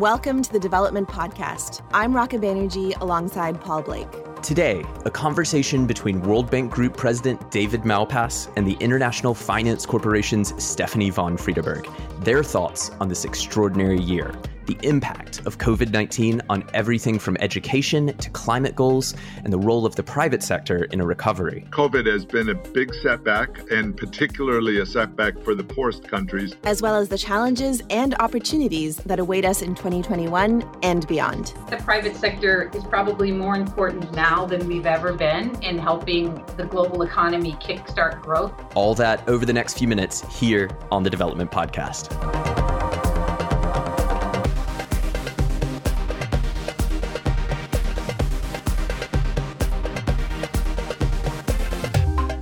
welcome to the Development Podcast. I'm Raka Banerjee alongside Paul Blake. Today, a conversation between World Bank Group President David Malpass and the International Finance Corporation's Stephanie von Friedeburg. Their thoughts on this extraordinary year the impact of COVID 19 on everything from education to climate goals and the role of the private sector in a recovery. COVID has been a big setback, and particularly a setback for the poorest countries, as well as the challenges and opportunities that await us in 2021 and beyond. The private sector is probably more important now than we've ever been in helping the global economy kickstart growth. All that over the next few minutes here on the Development Podcast.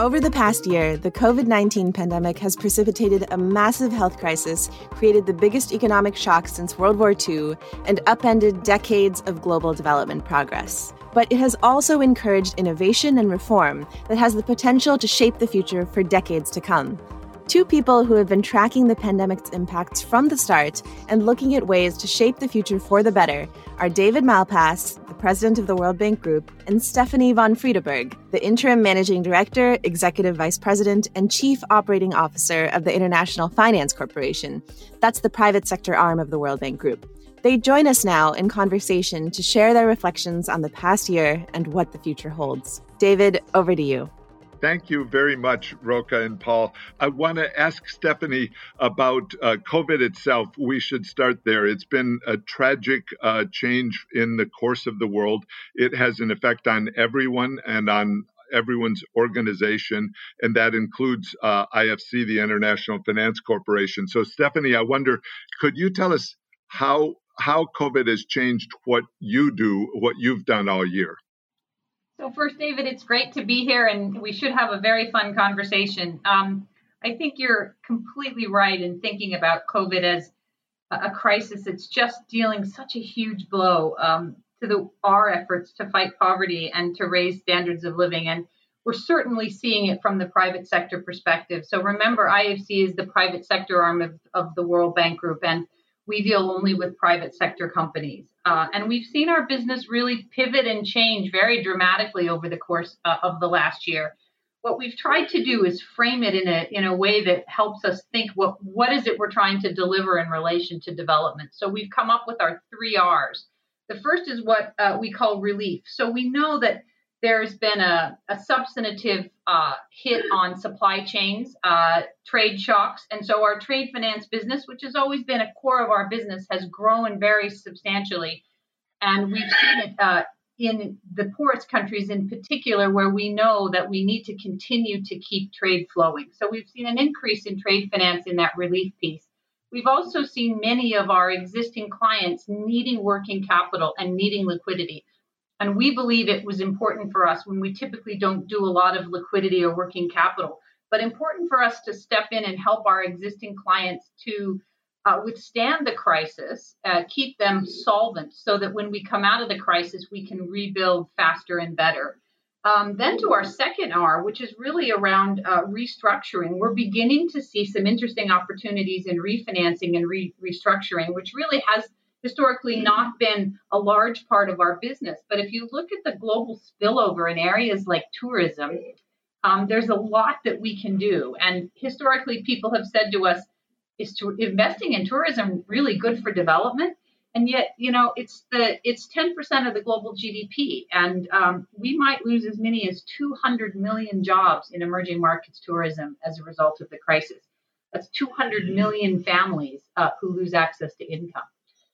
Over the past year, the COVID 19 pandemic has precipitated a massive health crisis, created the biggest economic shock since World War II, and upended decades of global development progress. But it has also encouraged innovation and reform that has the potential to shape the future for decades to come. Two people who have been tracking the pandemic's impacts from the start and looking at ways to shape the future for the better are David Malpass, president of the World Bank Group, and Stephanie von Friedeburg, the interim managing director, executive vice president, and chief operating officer of the International Finance Corporation. That's the private sector arm of the World Bank Group. They join us now in conversation to share their reflections on the past year and what the future holds. David, over to you. Thank you very much, Raka and Paul. I want to ask Stephanie about uh, COVID itself. We should start there. It's been a tragic uh, change in the course of the world. It has an effect on everyone and on everyone's organization, and that includes uh, IFC, the International Finance Corporation. So, Stephanie, I wonder, could you tell us how how COVID has changed what you do, what you've done all year? So, first, David, it's great to be here, and we should have a very fun conversation. Um, I think you're completely right in thinking about COVID as a crisis that's just dealing such a huge blow um, to the, our efforts to fight poverty and to raise standards of living. And we're certainly seeing it from the private sector perspective. So remember, IFC is the private sector arm of, of the World Bank Group, and we deal only with private sector companies. Uh, and we've seen our business really pivot and change very dramatically over the course uh, of the last year. What we've tried to do is frame it in a in a way that helps us think what what is it we're trying to deliver in relation to development. So we've come up with our three R's. The first is what uh, we call relief. So we know that there's been a, a substantive uh, hit on supply chains, uh, trade shocks. And so our trade finance business, which has always been a core of our business, has grown very substantially. And we've seen it uh, in the poorest countries in particular, where we know that we need to continue to keep trade flowing. So we've seen an increase in trade finance in that relief piece. We've also seen many of our existing clients needing working capital and needing liquidity. And we believe it was important for us when we typically don't do a lot of liquidity or working capital, but important for us to step in and help our existing clients to uh, withstand the crisis, uh, keep them solvent so that when we come out of the crisis, we can rebuild faster and better. Um, then to our second R, which is really around uh, restructuring, we're beginning to see some interesting opportunities in refinancing and re- restructuring, which really has historically not been a large part of our business. But if you look at the global spillover in areas like tourism, um, there's a lot that we can do. And historically, people have said to us, is to investing in tourism really good for development? And yet, you know, it's the it's 10% of the global GDP, and um, we might lose as many as 200 million jobs in emerging markets tourism as a result of the crisis. That's 200 million families uh, who lose access to income.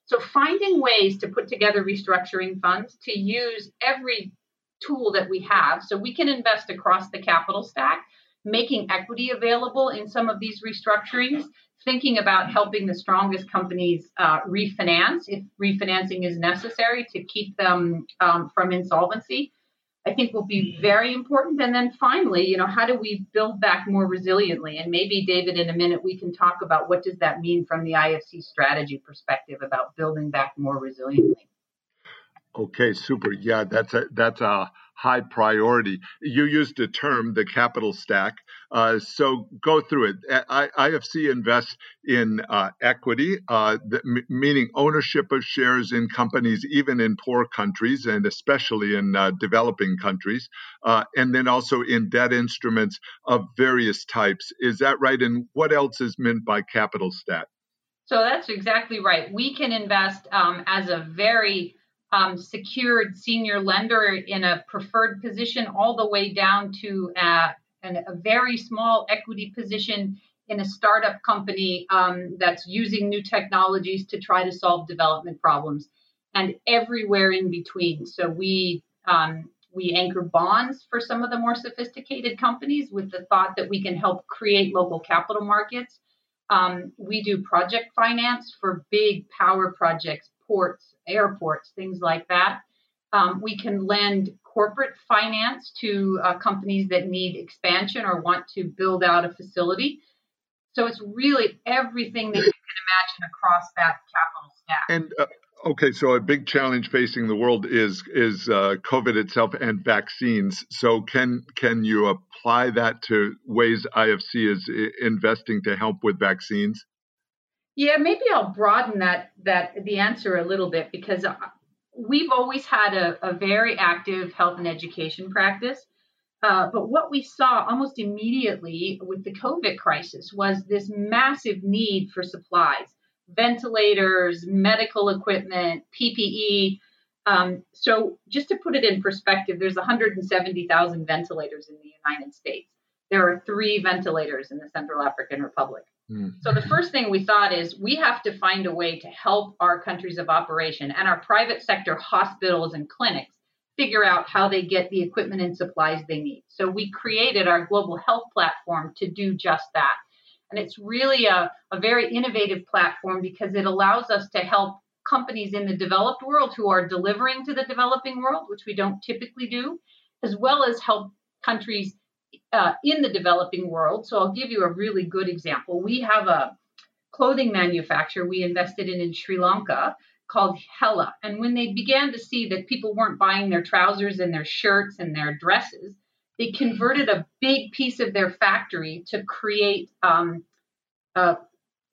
So finding ways to put together restructuring funds to use every tool that we have so we can invest across the capital stack, making equity available in some of these restructurings, thinking about helping the strongest companies uh, refinance if refinancing is necessary to keep them um, from insolvency. I think will be mm. very important. And then finally, you know, how do we build back more resiliently? And maybe David, in a minute, we can talk about what does that mean from the IFC strategy perspective about building back more resiliently. Okay, super. Yeah, that's a that's a high priority. You used a term, the capital stack. Uh, so go through it. I, IFC invests in uh, equity, uh, m- meaning ownership of shares in companies, even in poor countries and especially in uh, developing countries, uh, and then also in debt instruments of various types. Is that right? And what else is meant by capital stack? So that's exactly right. We can invest um, as a very um, secured senior lender in a preferred position, all the way down to uh, an, a very small equity position in a startup company um, that's using new technologies to try to solve development problems, and everywhere in between. So we um, we anchor bonds for some of the more sophisticated companies with the thought that we can help create local capital markets um, we do project finance for big power projects, ports, airports, things like that. Um, we can lend corporate finance to uh, companies that need expansion or want to build out a facility. So it's really everything that you can imagine across that capital stack. And uh, Okay, so a big challenge facing the world is is uh, COVID itself and vaccines. So can can you apply that to ways IFC is investing to help with vaccines? Yeah, maybe I'll broaden that that the answer a little bit because uh, we've always had a, a very active health and education practice. Uh, but what we saw almost immediately with the COVID crisis was this massive need for supplies ventilators, medical equipment, PPE. Um, so, just to put it in perspective, there's 170,000 ventilators in the United States. There are three ventilators in the Central African Republic. Mm. So, the first thing we thought is we have to find a way to help our countries of operation and our private sector hospitals and clinics figure out how they get the equipment and supplies they need. So, we created our global health platform to do just that. And it's really a, a very innovative platform because it allows us to help companies in the developed world who are delivering to the developing world, which we don't typically do, as well as help countries uh, in the developing world. So I'll give you a really good example. We have a clothing manufacturer we invested in in Sri Lanka called Hela. And when they began to see that people weren't buying their trousers and their shirts and their dresses, they converted a big piece of their factory to create um,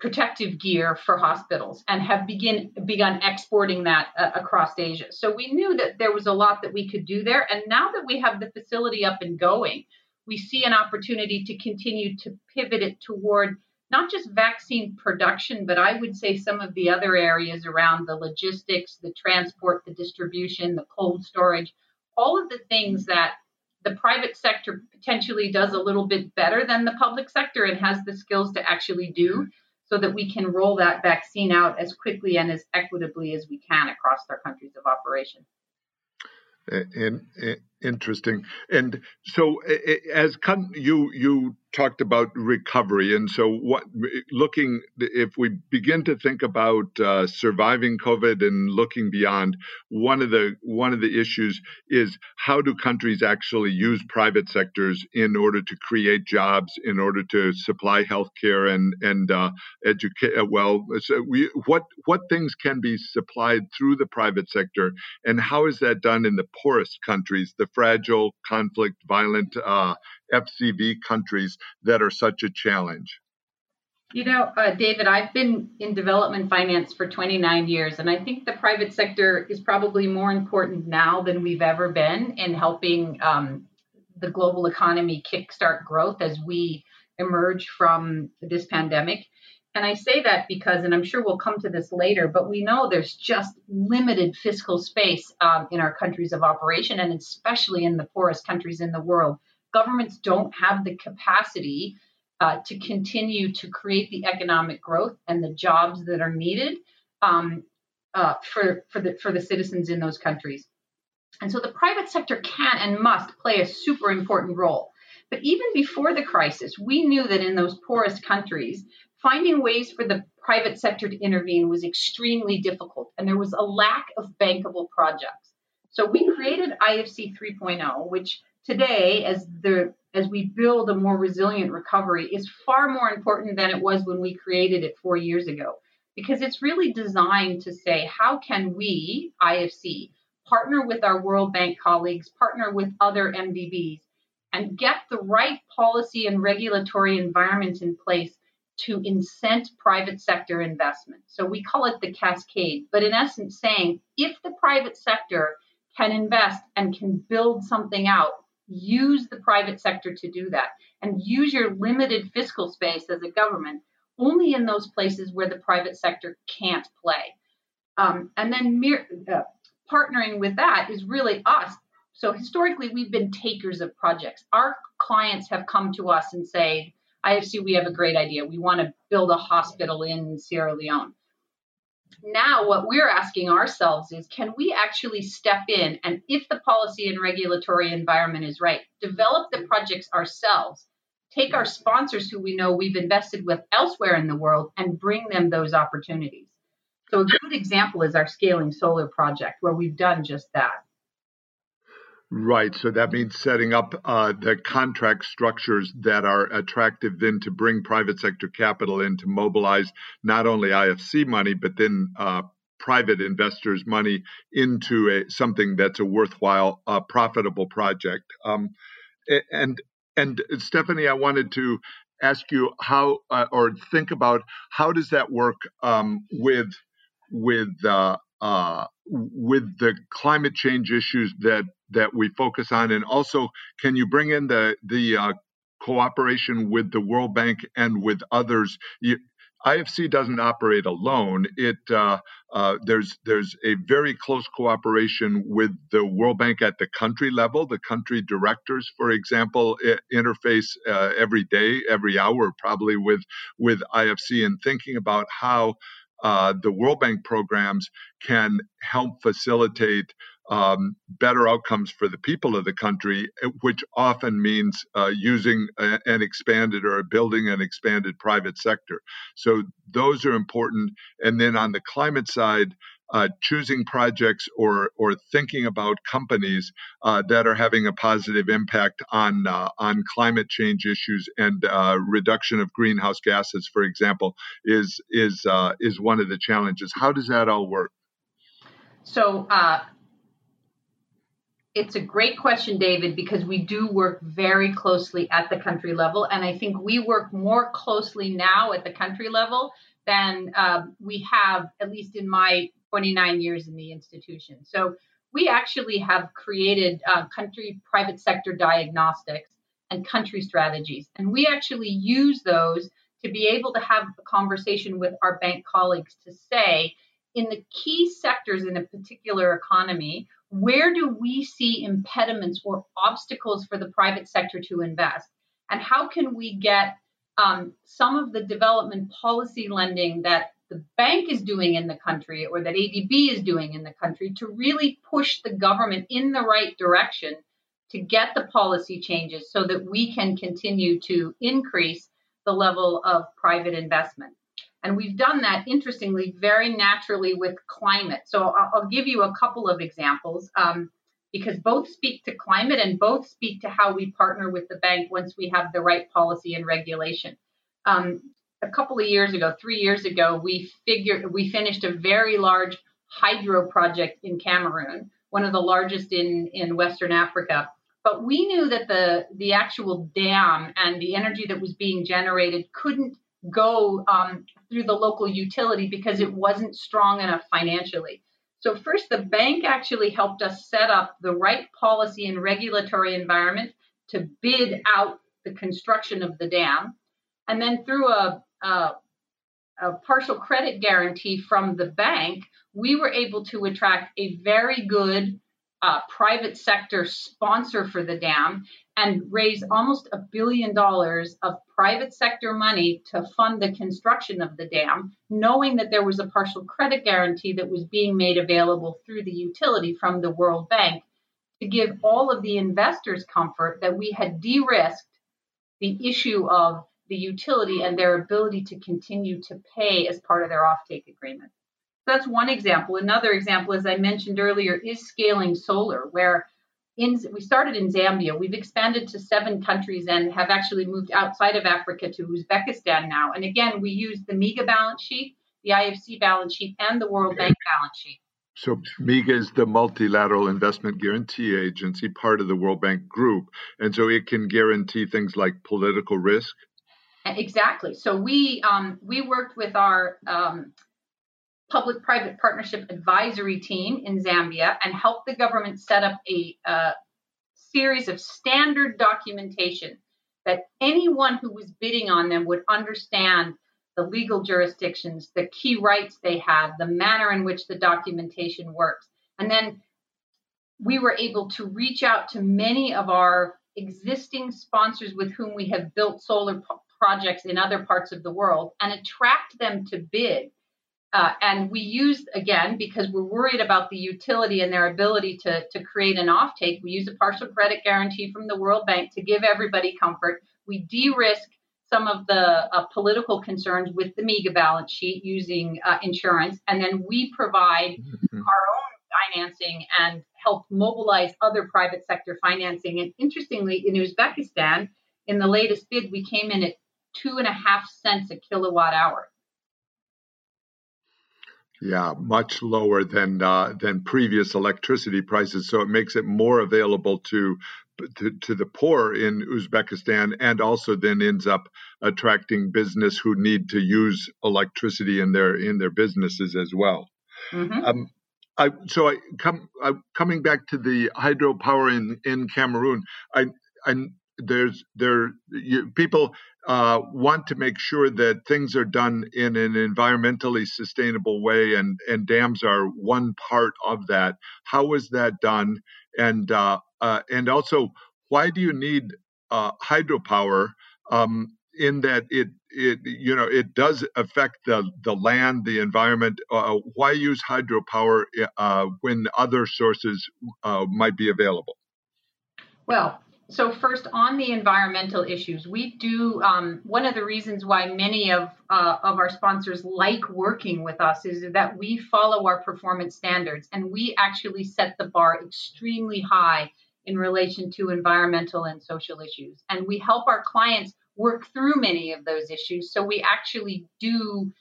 protective gear for hospitals and have begin begun exporting that uh, across Asia. So we knew that there was a lot that we could do there, and now that we have the facility up and going, we see an opportunity to continue to pivot it toward not just vaccine production, but I would say some of the other areas around the logistics, the transport, the distribution, the cold storage, all of the things that the private sector potentially does a little bit better than the public sector and has the skills to actually do so that we can roll that vaccine out as quickly and as equitably as we can across our countries of operation. And, interesting. And so, as you you talked about recovery, and so what looking if we begin to think about uh, surviving COVID and looking beyond, one of the one of the issues is how do countries actually use private sectors in order to create jobs, in order to supply healthcare and and uh, educate. Uh, well, so we, what what things can be supplied through the private sector, and how is that done in the poorest countries, the fragile, conflict, violent uh, FCV countries that are such a challenge? You know, uh, David, I've been in development finance for 29 years, and I think the private sector is probably more important now than we've ever been in helping um, the global economy kickstart growth as we emerge from this pandemic. And I say that because, and I'm sure we'll come to this later, but we know there's just limited fiscal space um, in our countries of operation, and especially in the poorest countries in the world. Governments don't have the capacity uh, to continue to create the economic growth and the jobs that are needed um, uh, for, for, the, for the citizens in those countries. And so the private sector can and must play a super important role. But even before the crisis, we knew that in those poorest countries, finding ways for the private sector to intervene was extremely difficult, and there was a lack of bankable projects. So we created IFC 3.0, which today, as the as we build a more resilient recovery, is far more important than it was when we created it four years ago, because it's really designed to say how can we IFC partner with our World Bank colleagues, partner with other MDBs, and get the right policy and regulatory environment in place to incent private sector investment. So we call it the cascade, but in essence, saying if the private sector can invest and can build something out, use the private sector to do that and use your limited fiscal space as a government only in those places where the private sector can't play. Um, and then uh, partnering with that is really us. So historically, we've been takers of projects. Our clients have come to us and say, IFC, we have a great idea. We want to build a hospital in Sierra Leone. Now, what we're asking ourselves is can we actually step in and, if the policy and regulatory environment is right, develop the projects ourselves, take our sponsors who we know we've invested with elsewhere in the world, and bring them those opportunities? So, a good example is our scaling solar project, where we've done just that. Right. So that means setting up uh, the contract structures that are attractive then to bring private sector capital in to mobilize not only IFC money, but then uh, private investors' money into a, something that's a worthwhile, uh, profitable project. Um, and and Stephanie, I wanted to ask you how uh, or think about how does that work um, with with uh, uh, with the climate change issues that that we focus on, and also can you bring in the the uh, cooperation with the World Bank and with others? You, IFC doesn't operate alone. It uh, uh, there's there's a very close cooperation with the World Bank at the country level. The country directors, for example, interface uh, every day, every hour, probably with with IFC, and thinking about how uh, the World Bank programs can help facilitate um, better outcomes for the people of the country, eh, which often means uh, using a, an expanded or building an expanded private sector. So those are important. And then on the climate side, uh, choosing projects or or thinking about companies uh, that are having a positive impact on uh, on climate change issues and uh, reduction of greenhouse gases, for example, is is uh, is one of the challenges. How does that all work? So uh, it's a great question, David, because we do work very closely at the country level. And I think we work more closely now at the country level than uh, we have, at least in my 29 years in the institution. So we actually have created uh, country private sector diagnostics and country strategies. And we actually use those to be able to have a conversation with our bank colleagues to say, in the key sectors in a particular economy, where do we see impediments or obstacles for the private sector to invest? And how can we get um, some of the development policy lending that the bank is doing in the country or that ADB is doing in the country to really push the government in the right direction to get the policy changes so that we can continue to increase the level of private investment? And we've done that, interestingly, very naturally with climate. So I'll, I'll give you a couple of examples um, because both speak to climate and both speak to how we partner with the bank once we have the right policy and regulation. Um, a couple of years ago, three years ago, we figured we finished a very large hydro project in Cameroon, one of the largest in, in Western Africa. But we knew that the the actual dam and the energy that was being generated couldn't go um, through the local utility because it wasn't strong enough financially. So, first, the bank actually helped us set up the right policy and regulatory environment to bid out the construction of the dam. And then, through a, a, a partial credit guarantee from the bank, we were able to attract a very good uh, private sector sponsor for the dam and raise almost a billion dollars of private sector money to fund the construction of the dam, knowing that there was a partial credit guarantee that was being made available through the utility from the World Bank to give all of the investors comfort that we had de risked the issue of the utility and their ability to continue to pay as part of their offtake agreement So that's one example. Another example, as I mentioned earlier, is scaling solar, where in, we started in Zambia. We've expanded to seven countries and have actually moved outside of Africa to Uzbekistan now. And again, we use the MIGA balance sheet, the IFC balance sheet, and the World Bank balance sheet. So MIGA is the multilateral investment guarantee agency, part of the World Bank Group, and so it can guarantee things like political risk. Exactly. So we um, we worked with our um, public-private partnership advisory team in Zambia and helped the government set up a, a series of standard documentation that anyone who was bidding on them would understand the legal jurisdictions, the key rights they have, the manner in which the documentation works. And then we were able to reach out to many of our existing sponsors with whom we have built solar projects in other parts of the world and attract them to bid. Uh, and we used, again, because we're worried about the utility and their ability to, to create an offtake, we use a partial credit guarantee from the World Bank to give everybody comfort. We de risk some of the uh, political concerns with the MIGA balance sheet using uh, insurance. And then we provide mm-hmm. our own financing and help mobilize other private sector financing. And interestingly, in Uzbekistan, in the latest bid, we came in at two and a half cents a kilowatt hour. Yeah, much lower than uh, than previous electricity prices. So it makes it more available to to, to the poor in Uzbekistan and also then ends up attracting business who need to use electricity in their in their businesses as well. Mm-hmm. Um, I, so I come I, coming back to the hydropower in in Cameroon. I, I there's there you, people uh, want to make sure that things are done in an environmentally sustainable way, and and dams are one part of that. How is that done? And uh, uh, and also, why do you need uh, hydropower? Um, in that it it you know it does affect the the land, the environment. Uh, why use hydropower uh, when other sources uh, might be available? Well, so first on the environmental issues, we do um, one of the reasons why many of uh, of our sponsors like working with us is that we follow our performance standards and we actually set the bar extremely high in relation to environmental and social issues. And we help our clients work through many of those issues. So we actually do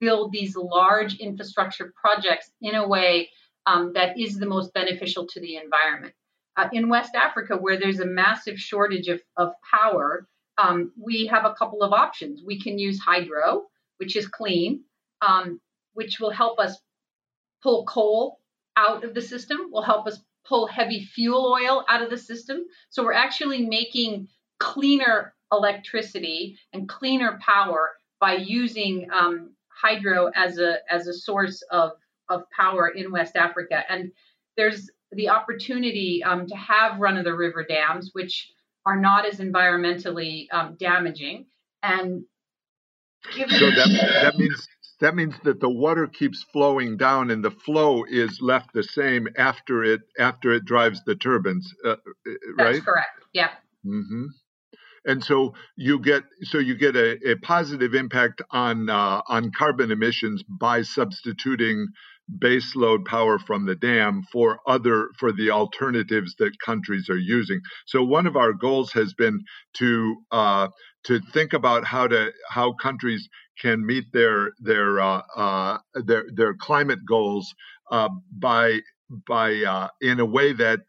build these large infrastructure projects in a way um, that is the most beneficial to the environment. Uh, in West Africa, where there's a massive shortage of, of power, um, we have a couple of options. We can use hydro, which is clean, um, which will help us pull coal out of the system, will help us pull heavy fuel oil out of the system. So we're actually making cleaner electricity and cleaner power by using um, hydro as a as a source of of power in West Africa. And there's the opportunity um, to have run of the river dams, which are not as environmentally um, damaging. And given so that that means that means that the water keeps flowing down and the flow is left the same after it after it drives the turbines uh, uh right that's correct yeah mm-hmm. and so you get so you get a, a positive impact on uh, on carbon emissions by substituting baseload power from the dam for other for the alternatives that countries are using. So one of our goals has been to uh, to think about how to how countries can meet their their uh, uh, their their climate goals uh, by by uh, in a way that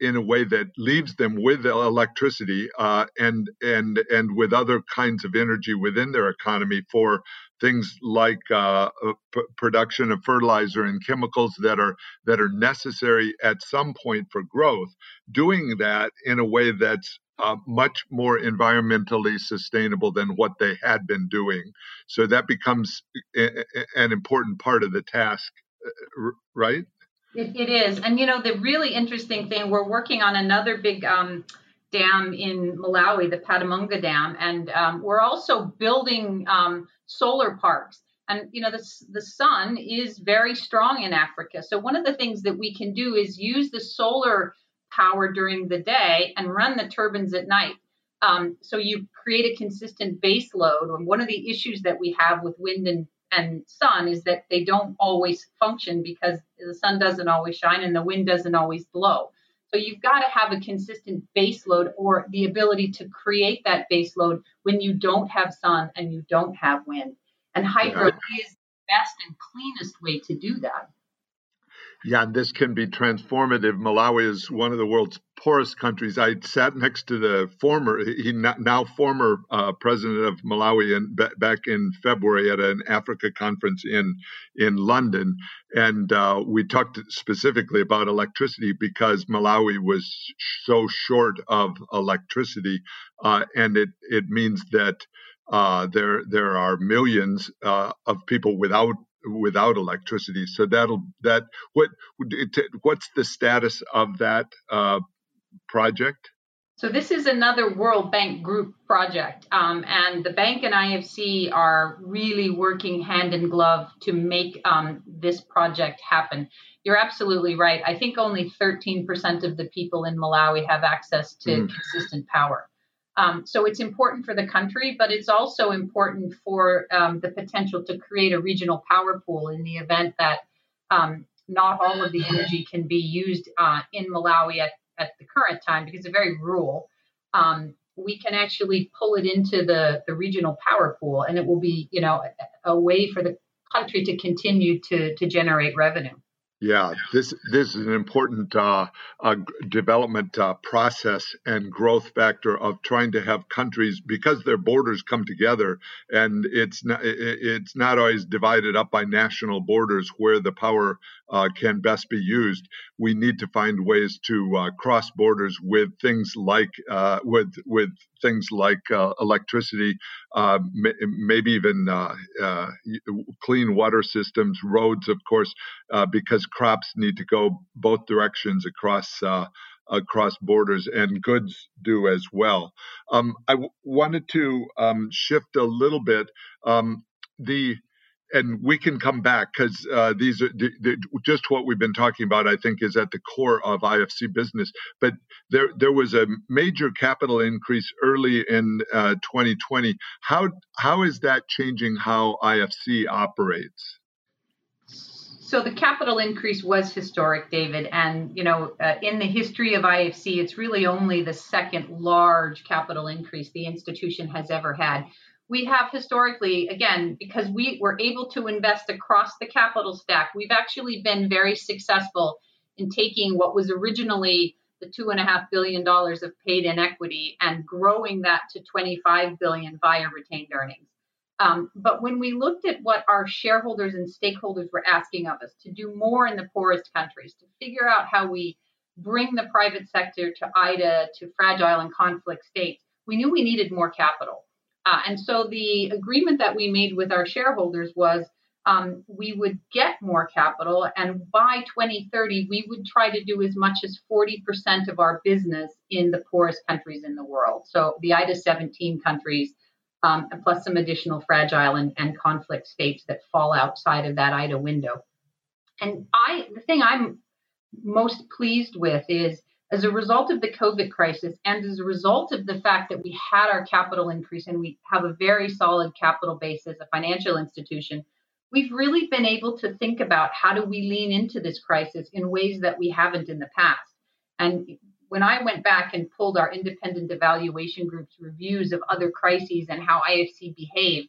in a way that leaves them with electricity uh, and and and with other kinds of energy within their economy for things like uh, p- production of fertilizer and chemicals that are that are necessary at some point for growth. Doing that in a way that's uh, much more environmentally sustainable than what they had been doing. So that becomes a, a, an important part of the task, uh, right? It, it is. And, you know, the really interesting thing, we're working on another big um, dam in Malawi, the Mpatamanga Dam, and um, we're also building um, solar parks. And you know the the sun is very strong in Africa. So one of the things that we can do is use the solar power during the day and run the turbines at night. Um, so you create a consistent base load. And one of the issues that we have with wind and, and sun is that they don't always function because the sun doesn't always shine and the wind doesn't always blow. So you've got to have a consistent baseload or the ability to create that baseload when you don't have sun and you don't have wind. And hydro is the best and cleanest way to do that. Yeah, and this can be transformative. Malawi is one of the world's poorest countries. I sat next to the former, he now former uh, president of Malawi, and back in February at an Africa conference in in London, and uh, we talked specifically about electricity because Malawi was so short of electricity, uh, and it it means that. Uh, there, there are millions uh, of people without without electricity. So that'll that what what's the status of that uh, project? So this is another World Bank Group project, um, and the bank and IFC are really working hand in glove to make um, this project happen. You're absolutely right. I think only 13% of the people in Malawi have access to mm. consistent power. Um, so it's important for the country, but it's also important for um, the potential to create a regional power pool in the event that um, not all of the energy can be used uh, in Malawi at, at the current time because it's very rural. Um, we can actually pull it into the, the regional power pool, and it will be, you know, a, a way for the country to continue to, to generate revenue. Yeah, this this is an important uh, uh, development uh, process and growth factor of trying to have countries because their borders come together, and it's not it's not always divided up by national borders where the power uh, can best be used. We need to find ways to uh, cross borders with things like uh, with with things like electricity, maybe even clean water systems, roads, of course, because crops need to go both directions across uh, across borders, and goods do as well. Um, I w- wanted to um, shift a little bit. Um, the and we can come back because uh, these are the, the, just what we've been talking about. I think is at the core of IFC business. But there there was a major capital increase early in uh, 2020. How how is that changing how IFC operates? So the capital increase was historic, David, and you know, uh, in the history of IFC, it's really only the second large capital increase the institution has ever had. We have historically, again, because we were able to invest across the capital stack, we've actually been very successful in taking what was originally the two and a half billion dollars of paid in equity and growing that to 25 billion via retained earnings. Um, but when we looked at what our shareholders and stakeholders were asking of us to do more in the poorest countries, to figure out how we bring the private sector to IDA, to fragile and conflict states, we knew we needed more capital. Uh, and so the agreement that we made with our shareholders was um, we would get more capital, and by 2030, we would try to do as much as 40% of our business in the poorest countries in the world. So the IDA 17 countries um, plus some additional fragile and, and conflict states that fall outside of that IDA window. And I, the thing I'm most pleased with is as a result of the COVID crisis and as a result of the fact that we had our capital increase and we have a very solid capital base as a financial institution, we've really been able to think about how do we lean into this crisis in ways that we haven't in the past. And when I went back and pulled our independent evaluation group's reviews of other crises and how IFC behaved,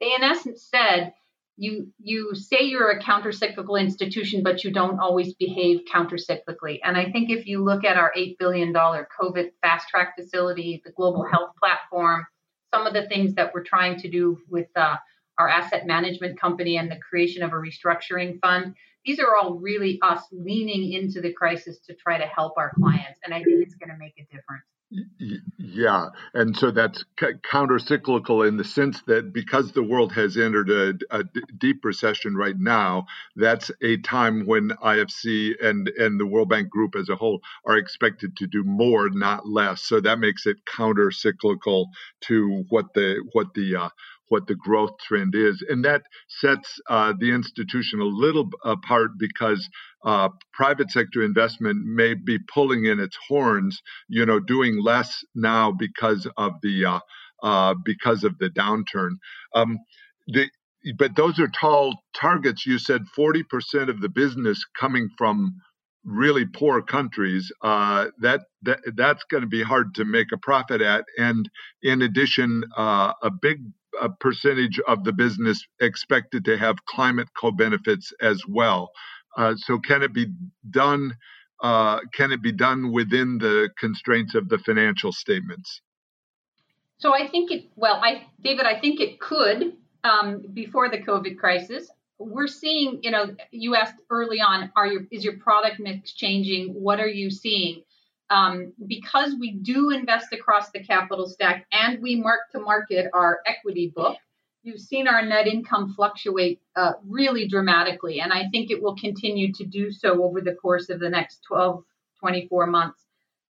they in essence said, you you say you're a countercyclical institution, but you don't always behave countercyclically. And I think if you look at our $8 billion COVID fast track facility, the global health platform, some of the things that we're trying to do with uh, our asset management company and the creation of a restructuring fund, these are all really us leaning into the crisis to try to help our clients. And I think it's going to make a difference. Yeah, and so that's counter cyclical in the sense that because the world has entered a, deep recession right now, that's a time when IFC and and the World Bank Group as a whole are expected to do more, not less. So that makes it counter cyclical to what the what the uh, what the growth trend is. And that sets uh, the institution a little apart because uh, private sector investment may be pulling in its horns, you know, doing less now because of the uh, uh because of the downturn. Um, the, but those are tall targets. You said 40% of the business coming from really poor countries, uh, that, that that's going to be hard to make a profit at. And in addition, uh, a big a percentage of the business expected to have climate co benefits as well. Uh, so can it be done? Uh, can it be done within the constraints of the financial statements? So I think it. Well, I David, I think it could um, before the COVID crisis. We're seeing, you know, you asked early on, are your is your product mix changing? What are you seeing? Um, because we do invest across the capital stack and we mark to market our equity book, you've seen our net income fluctuate uh, really dramatically. And I think it will continue to do so over the course of the next 12, 24 months.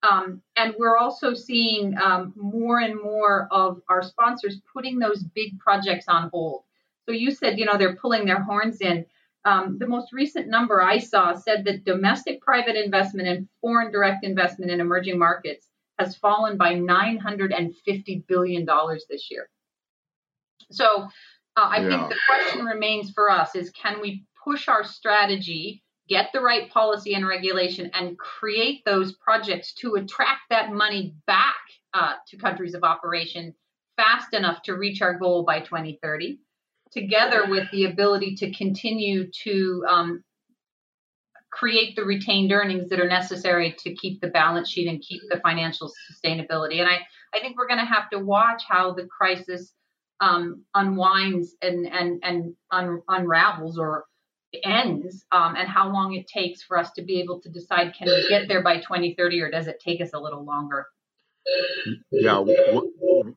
Um, and we're also seeing um, more and more of our sponsors putting those big projects on hold. So you said, you know, they're pulling their horns in. Um, the most recent number I saw said that domestic private investment and foreign direct investment in emerging markets has fallen by $950 billion this year. So uh, I yeah. think the question remains for us is can we push our strategy, get the right policy and regulation, and create those projects to attract that money back uh, to countries of operation fast enough to reach our goal by 2030? Together with the ability to continue to um, create the retained earnings that are necessary to keep the balance sheet and keep the financial sustainability. And I, I think we're going to have to watch how the crisis um, unwinds and and and un- unravels or ends, um, and how long it takes for us to be able to decide can we get there by 2030 or does it take us a little longer? Yeah,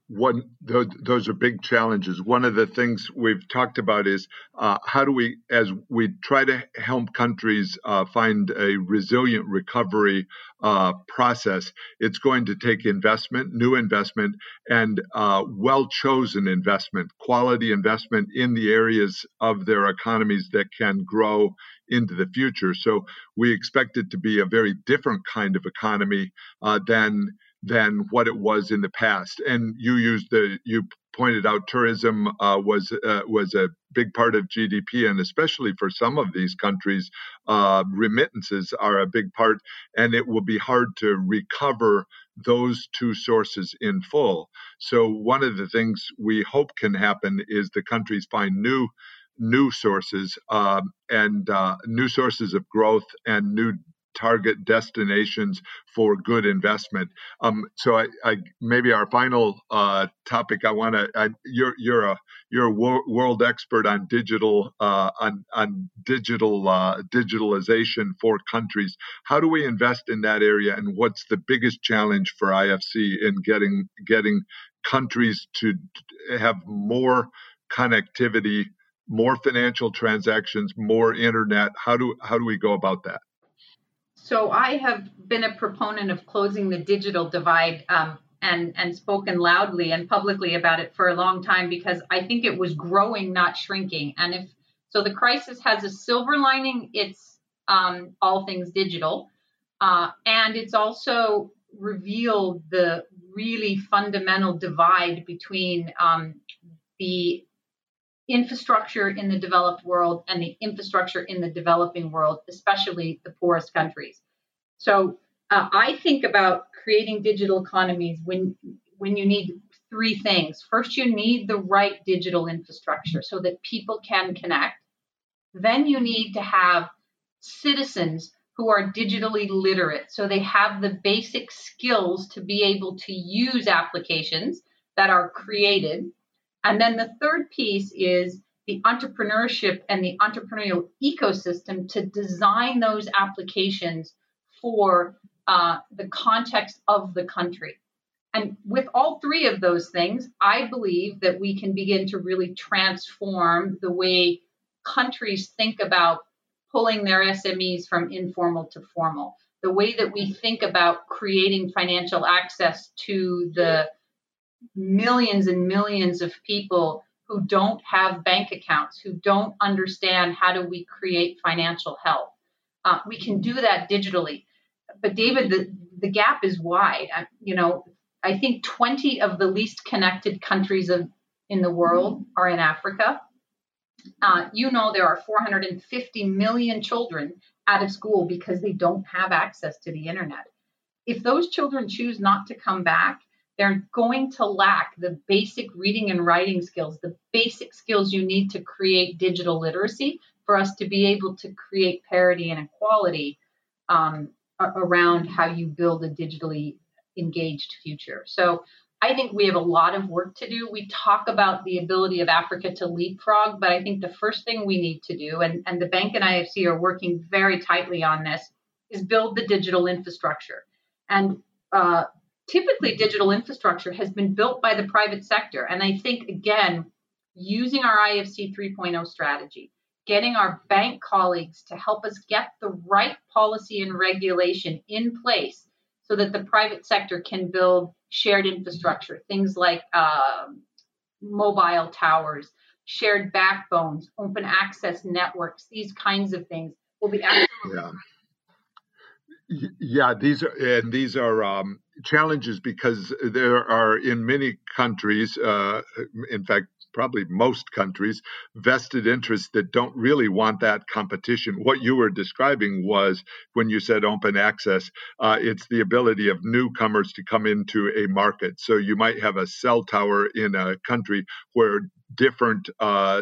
one those are big challenges. One of the things we've talked about is uh, how do we, as we try to help countries uh, find a resilient recovery uh, process, it's going to take investment, new investment, and uh, well chosen investment, quality investment in the areas of their economies that can grow into the future. So we expect it to be a very different kind of economy uh, than than what it was in the past. And you used the you pointed out tourism uh, was uh, was a big part of GDP, and especially for some of these countries, uh, remittances are a big part, and it will be hard to recover those two sources in full. So one of the things we hope can happen is the countries find new new sources um, and uh, new sources of growth and new target destinations for good investment. Um, so I, I, maybe our final uh, topic I want to you're you're a you're a wor- world expert on digital uh, on on digital uh, digitalization for countries. How do we invest in that area, and what's the biggest challenge for IFC in getting getting countries to have more connectivity? more financial transactions more internet how do how do we go about that so I have been a proponent of closing the digital divide um, and and spoken loudly and publicly about it for a long time because I think it was growing, not shrinking. And if so, the crisis has a silver lining. It's um, all things digital, uh, and it's also revealed the really fundamental divide between um, the infrastructure in the developed world and the infrastructure in the developing world, especially the poorest countries. So uh, I think about creating digital economies when when you need three things. First, you need the right digital infrastructure so that people can connect. Then you need to have citizens who are digitally literate, so they have the basic skills to be able to use applications that are created and then the third piece is the entrepreneurship and the entrepreneurial ecosystem to design those applications for uh, the context of the country. And with all three of those things, I believe that we can begin to really transform the way countries think about pulling their SMEs from informal to formal, the way that we think about creating financial access to the millions and millions of people who don't have bank accounts, who don't understand how do we create financial health. Uh, we can do that digitally. But David, the, the gap is wide. I, you know, I think 20 of the least connected countries of, in the world are in Africa. Uh, you know, there are 450 million children out of school because they don't have access to the internet. If those children choose not to come back, they're going to lack the basic reading and writing skills, the basic skills you need to create digital literacy for us to be able to create parity and equality um, around how you build a digitally engaged future. So I think we have a lot of work to do. We talk about the ability of Africa to leapfrog, but I think the first thing we need to do, and, and the bank and IFC are working very tightly on this, is build the digital infrastructure. And uh, typically, digital infrastructure has been built by the private sector. And I think, again, using our IFC 3.0 strategy, getting our bank colleagues to help us get the right policy and regulation in place so that the private sector can build shared infrastructure, things like uh, mobile towers, shared backbones, open access networks, these kinds of things will be absolutely. Yeah. Yeah, these are and these are um, challenges because there are in many countries, uh, in fact, probably most countries, vested interests that don't really want that competition. What you were describing was when you said open access, uh, it's the ability of newcomers to come into a market. So you might have a cell tower in a country where different uh,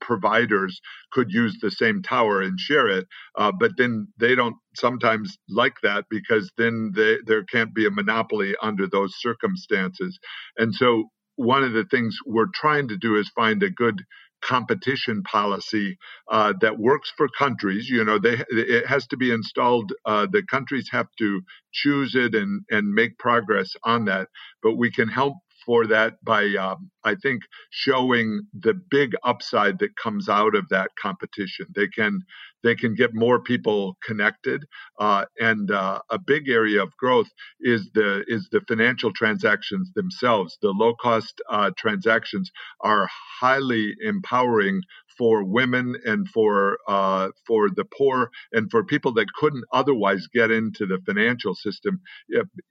providers could use the same tower and share it, uh, but then they don't sometimes like that because then they, there can't be a monopoly under those circumstances. And so one of the things we're trying to do is find a good competition policy uh, that works for countries. You know, they it has to be installed. Uh, the countries have to choose it and and make progress on that. But we can help for that by, um, I think, showing the big upside that comes out of that competition. They can they can get more people connected, uh, and uh, a big area of growth is the is the financial transactions themselves. The low cost uh, transactions are highly empowering for women and for uh, for the poor and for people that couldn't otherwise get into the financial system.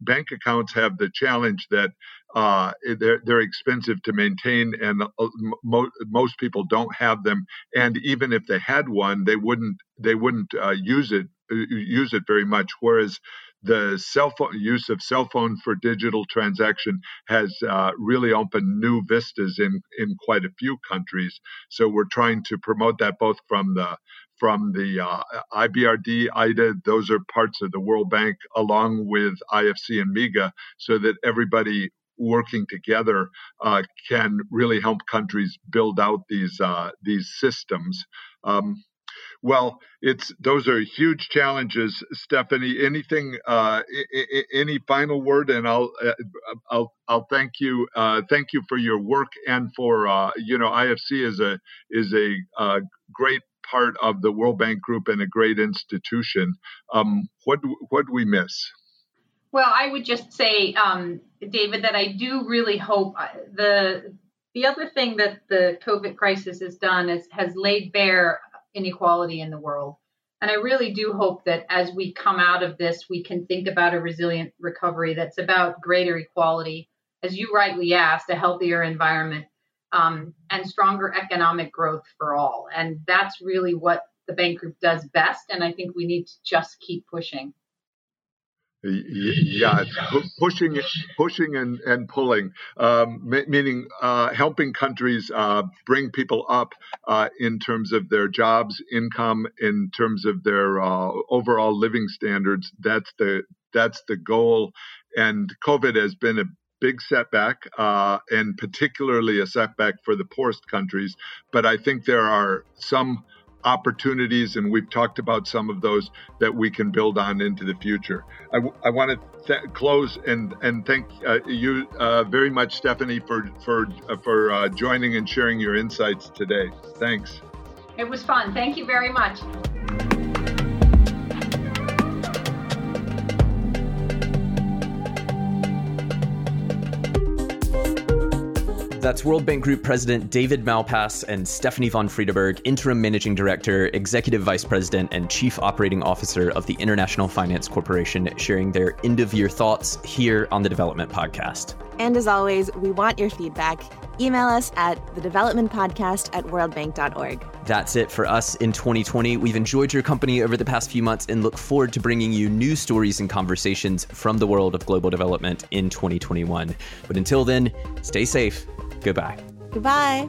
Bank accounts have the challenge that uh, they're they're expensive to maintain, and uh, mo- most people don't have them. And even if they had one, they wouldn't they wouldn't uh, use it uh, use it very much. Whereas the cell phone use of cell phone for digital transaction has uh, really opened new vistas in in quite a few countries. So we're trying to promote that both from the from the uh, IBRD, IDA, those are parts of the World Bank, along with IFC and MIGA, so that everybody working together uh, can really help countries build out these uh, these systems. Um, well, it's those are huge challenges, Stephanie. Anything, uh, I- I- any final word, and I'll uh, I'll I'll thank you uh, thank you for your work and for uh, you know IFC is a is a uh, great part of the World Bank Group and a great institution. Um, what what do we miss? Well, I would just say, um, David, that I do really hope uh, the the other thing that the COVID crisis has done is has laid bare inequality in the world. And I really do hope that as we come out of this, we can think about a resilient recovery that's about greater equality, as you rightly asked, a healthier environment, um, and stronger economic growth for all. And that's really what the bank group does best. And I think we need to just keep pushing yeah pushing pushing and, and pulling um, meaning uh, helping countries uh, bring people up uh, in terms of their jobs income in terms of their uh, overall living standards. That's the that's the goal. And covid has been a big setback uh, and particularly a setback for the poorest countries. But i think there are some opportunities, and we've talked about some of those that we can build on into the future. I want to th- close and and thank uh, you uh, very much, Stephanie, for for uh, for uh, joining and sharing your insights today. Thanks. It was fun. Thank you very much. That's World Bank Group President David Malpass and Stephanie von Friedeburg, Interim Managing Director, Executive Vice President, and Chief Operating Officer of the International Finance Corporation, sharing their end of year thoughts here on the Development Podcast. And as always, we want your feedback. Email us at thedevelopmentpodcast at worldbank.org. That's it for us in 2020. We've enjoyed your company over the past few months and look forward to bringing you new stories and conversations from the world of global development in 2021. But until then, stay safe Goodbye. Goodbye.